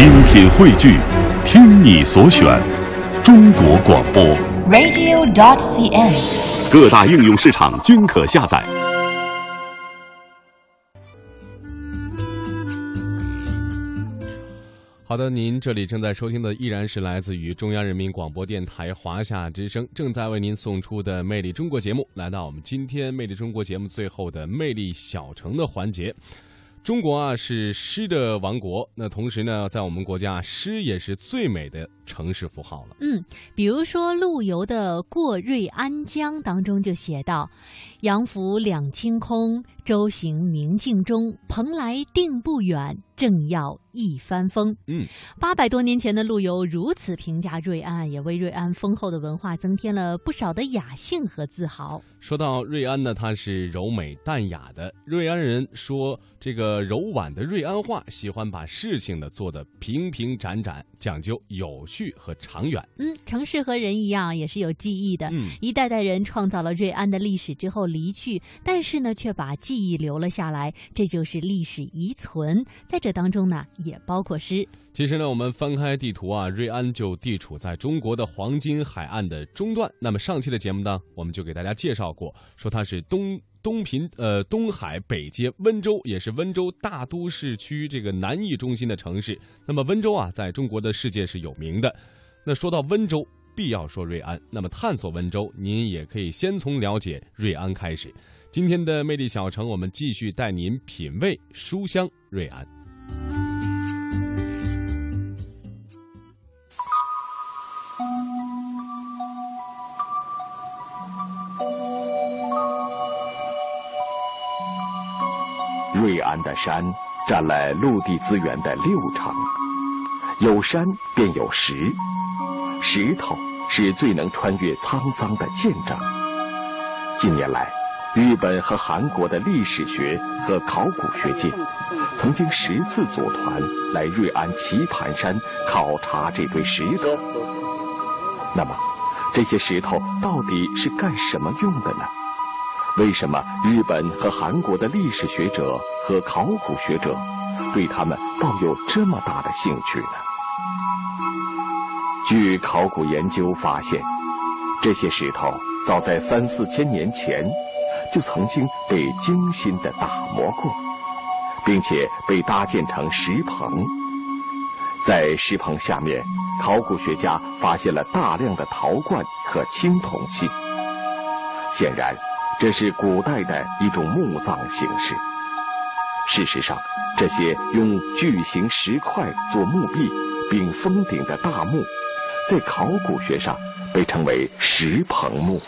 精品汇聚，听你所选，中国广播。radio.dot.cn，。各大应用市场均可下载。好的，您这里正在收听的依然是来自于中央人民广播电台华夏之声正在为您送出的《魅力中国》节目，来到我们今天《魅力中国》节目最后的魅力小城的环节。中国啊是诗的王国，那同时呢，在我们国家，诗也是最美的城市符号了。嗯，比如说陆游的《过瑞安江》当中就写道：“杨府两清空，舟行明镜中。蓬莱定不远，正要一帆风。”嗯，八百多年前的陆游如此评价瑞安，也为瑞安丰厚的文化增添了不少的雅兴和自豪。说到瑞安呢，它是柔美淡雅的。瑞安人说，这个柔婉的瑞安话，喜欢把事情呢做得平平展展，讲究有序和长远。嗯，城市和人一样，也是有记忆的。嗯一代代人创造了瑞安的历史之后离去，但是呢，却把记忆留了下来，这就是历史遗存。在这当中呢，也包括诗。其实呢，我们翻开地图啊，瑞安就地处在中国的黄金海岸的中段。那么上期的节目呢，我们就给大家介绍过，说它是东东平呃东海北接温州，也是温州大都市区这个南翼中心的城市。那么温州啊，在中国的世界是有名的。那说到温州，必要说瑞安。那么探索温州，您也可以先从了解瑞安开始。今天的魅力小城，我们继续带您品味书香瑞安。瑞安的山占了陆地资源的六成，有山便有石，石头是最能穿越沧桑的见证。近年来，日本和韩国的历史学和考古学界曾经十次组团来瑞安棋盘山考察这堆石头。那么，这些石头到底是干什么用的呢？为什么日本和韩国的历史学者和考古学者对他们抱有这么大的兴趣呢？据考古研究发现，这些石头早在三四千年前就曾经被精心的打磨过，并且被搭建成石棚。在石棚下面，考古学家发现了大量的陶罐和青铜器，显然。这是古代的一种墓葬形式。事实上，这些用巨型石块做墓壁并封顶的大墓，在考古学上被称为石棚墓。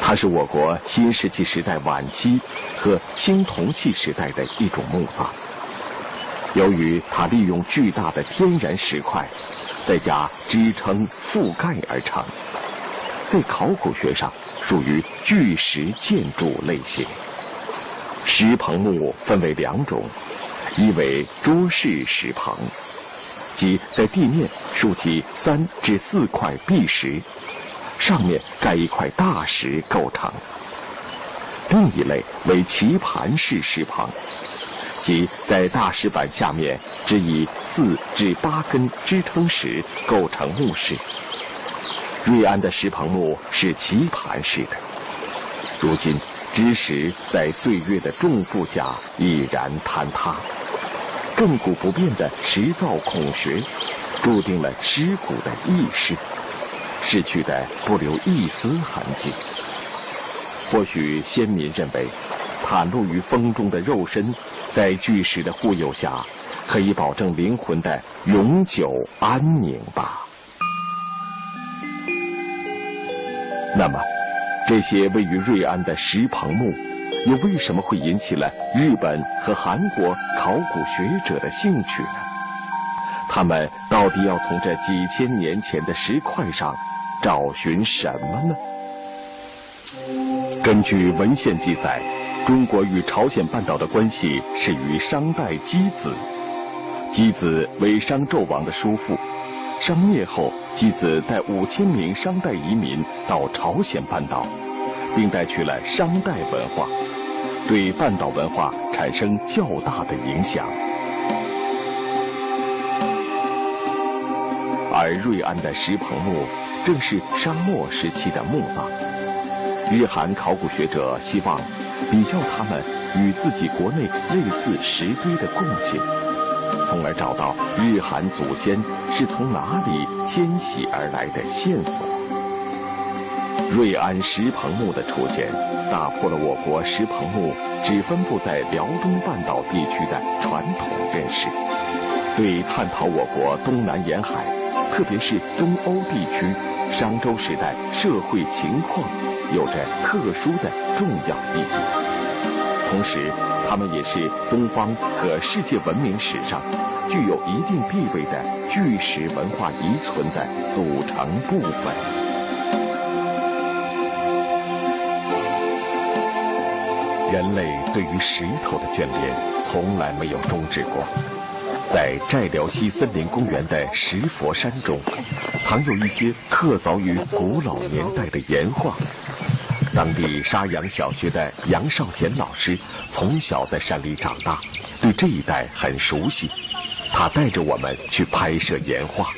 它是我国新石器时代晚期和青铜器时代的一种墓葬。由于它利用巨大的天然石块，再加支撑覆盖而成，在考古学上。属于巨石建筑类型。石棚墓分为两种，一为桌式石棚，即在地面竖起三至四块壁石，上面盖一块大石构成；另一类为棋盘式石棚，即在大石板下面只以四至八根支撑石构成墓室。瑞安的石棚墓是棋盘式的，如今知识在岁月的重负下已然坍塌，亘古不变的石造孔穴，注定了尸骨的意识，逝去的不留一丝痕迹。或许先民认为，袒露于风中的肉身，在巨石的护佑下，可以保证灵魂的永久安宁吧。那么，这些位于瑞安的石棚墓，又为什么会引起了日本和韩国考古学者的兴趣？他们到底要从这几千年前的石块上找寻什么呢？根据文献记载，中国与朝鲜半岛的关系始于商代箕子，箕子为商纣王的叔父。商灭后，箕子带五千名商代移民到朝鲜半岛，并带去了商代文化，对半岛文化产生较大的影响。而瑞安的石棚墓正是商末时期的墓葬。日韩考古学者希望比较它们与自己国内类似石堆的贡献，从而找到日韩祖先是从哪里迁徙而来的线索。瑞安石棚墓的出现，打破了我国石棚墓只分布在辽东半岛地区的传统认识，对探讨我国东南沿海，特别是东欧地区商周时代社会情况，有着特殊的重要意义。同时，它们也是东方和世界文明史上具有一定地位的巨石文化遗存的组成部分。人类对于石头的眷恋从来没有终止过。在寨辽西森林公园的石佛山中，藏有一些刻凿于古老年代的岩画。当地沙洋小学的杨少贤老师从小在山里长大，对这一带很熟悉。他带着我们去拍摄岩画。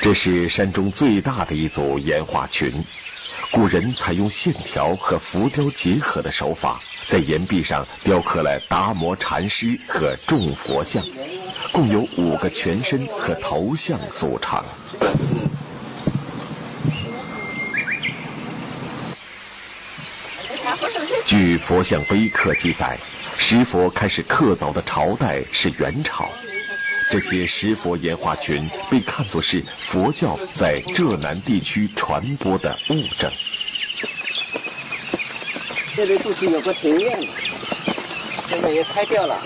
这是山中最大的一组岩画群，古人采用线条和浮雕结合的手法，在岩壁上雕刻了达摩禅师和众佛像，共有五个全身和头像组成。据佛像碑刻记载，石佛开始刻凿的朝代是元朝。这些石佛岩画群被看作是佛教在浙南地区传播的物证。这里就是有个庭院，现在也拆掉了。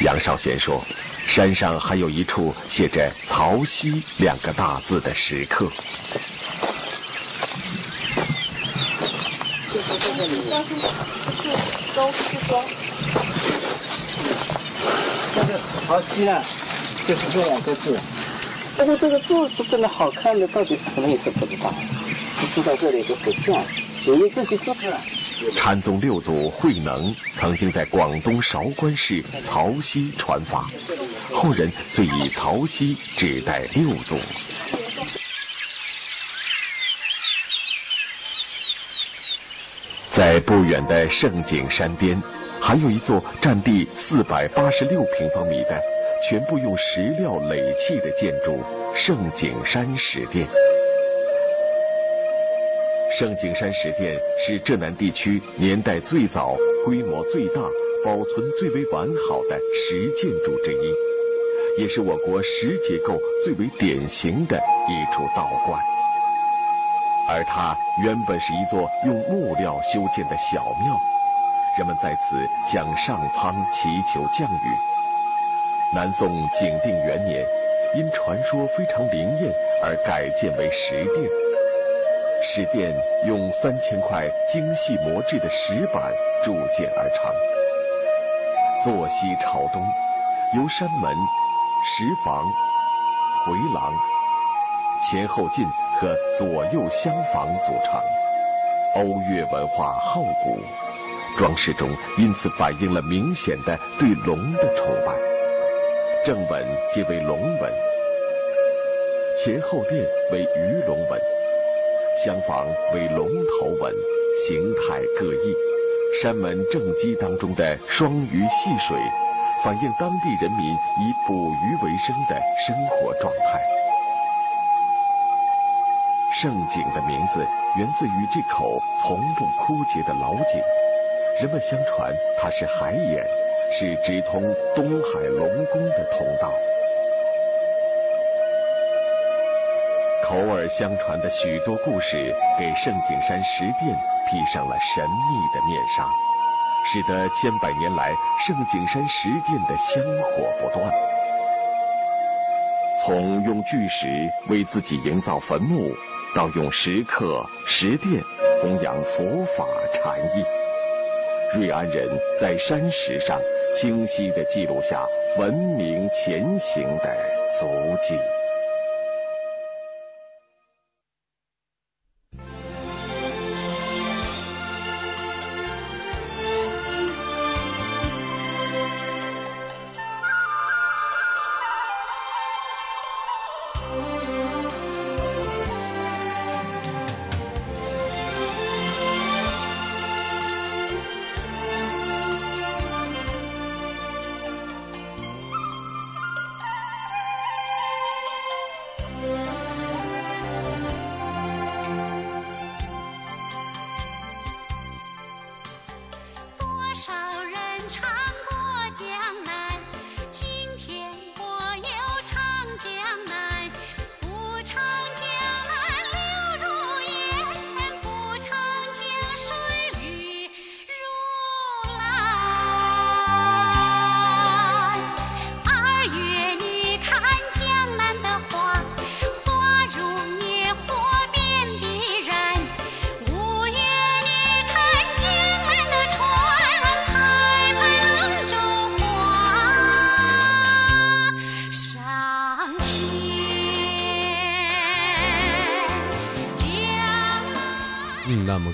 杨少贤说，山上还有一处写着“曹溪”两个大字的石刻。就是这里，高师庄。好西啊，就是这两个字。不过这个字是真的好看的，到底是什么意思不知道。住在这里就不像，因为这些字。禅宗六祖慧能曾经在广东韶关市曹溪传法，后人遂以曹溪指代六祖。在不远的胜景山巅。还有一座占地四百八十六平方米的、全部用石料垒砌的建筑——圣景山石殿。圣景山石殿是浙南地区年代最早、规模最大、保存最为完好的石建筑之一，也是我国石结构最为典型的一处道观。而它原本是一座用木料修建的小庙。人们在此向上苍祈求降雨。南宋景定元年，因传说非常灵验而改建为石殿。石殿用三千块精细磨制的石板铸建而成。坐西朝东，由山门、石房、回廊、前后进和左右厢房组成，欧越文化浩古。装饰中因此反映了明显的对龙的崇拜，正文皆为龙纹，前后殿为鱼龙纹，厢房为龙头纹，形态各异。山门正基当中的双鱼戏水，反映当地人民以捕鱼为生的生活状态。胜景的名字源自于这口从不枯竭的老井。人们相传它是海眼，是直通东海龙宫的通道。口耳相传的许多故事，给胜景山石殿披上了神秘的面纱，使得千百年来胜景山石殿的香火不断。从用巨石为自己营造坟墓，到用石刻石殿弘扬佛法禅意。瑞安人在山石上清晰地记录下文明前行的足迹。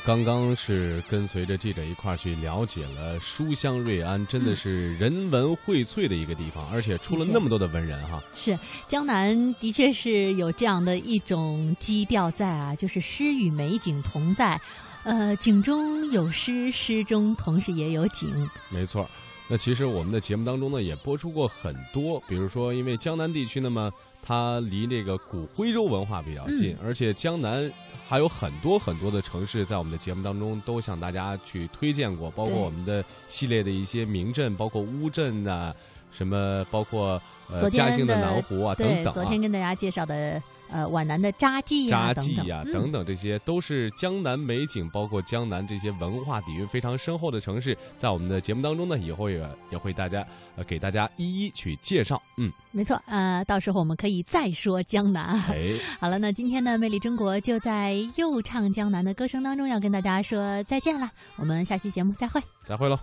刚刚是跟随着记者一块儿去了解了书香瑞安，真的是人文荟萃的一个地方，而且出了那么多的文人哈。是 江南的确是有这样的一种基调在啊，就是诗与美景同在，呃，景中有诗，诗中同时也有景。没错。那其实我们的节目当中呢，也播出过很多，比如说，因为江南地区那么它离这个古徽州文化比较近，而且江南还有很多很多的城市，在我们的节目当中都向大家去推荐过，包括我们的系列的一些名镇，包括乌镇啊，什么包括呃嘉兴的南湖啊等等。昨天跟大家介绍的。呃，皖南的扎记呀，扎记呀，等等，这些都是江南美景，包括江南这些文化底蕴非常深厚的城市，在我们的节目当中呢，以后也也会大家呃给大家一一去介绍。嗯，没错，呃，到时候我们可以再说江南。哎，好了，那今天的魅力中国就在又唱江南的歌声当中要跟大家说再见了，我们下期节目再会，再会喽。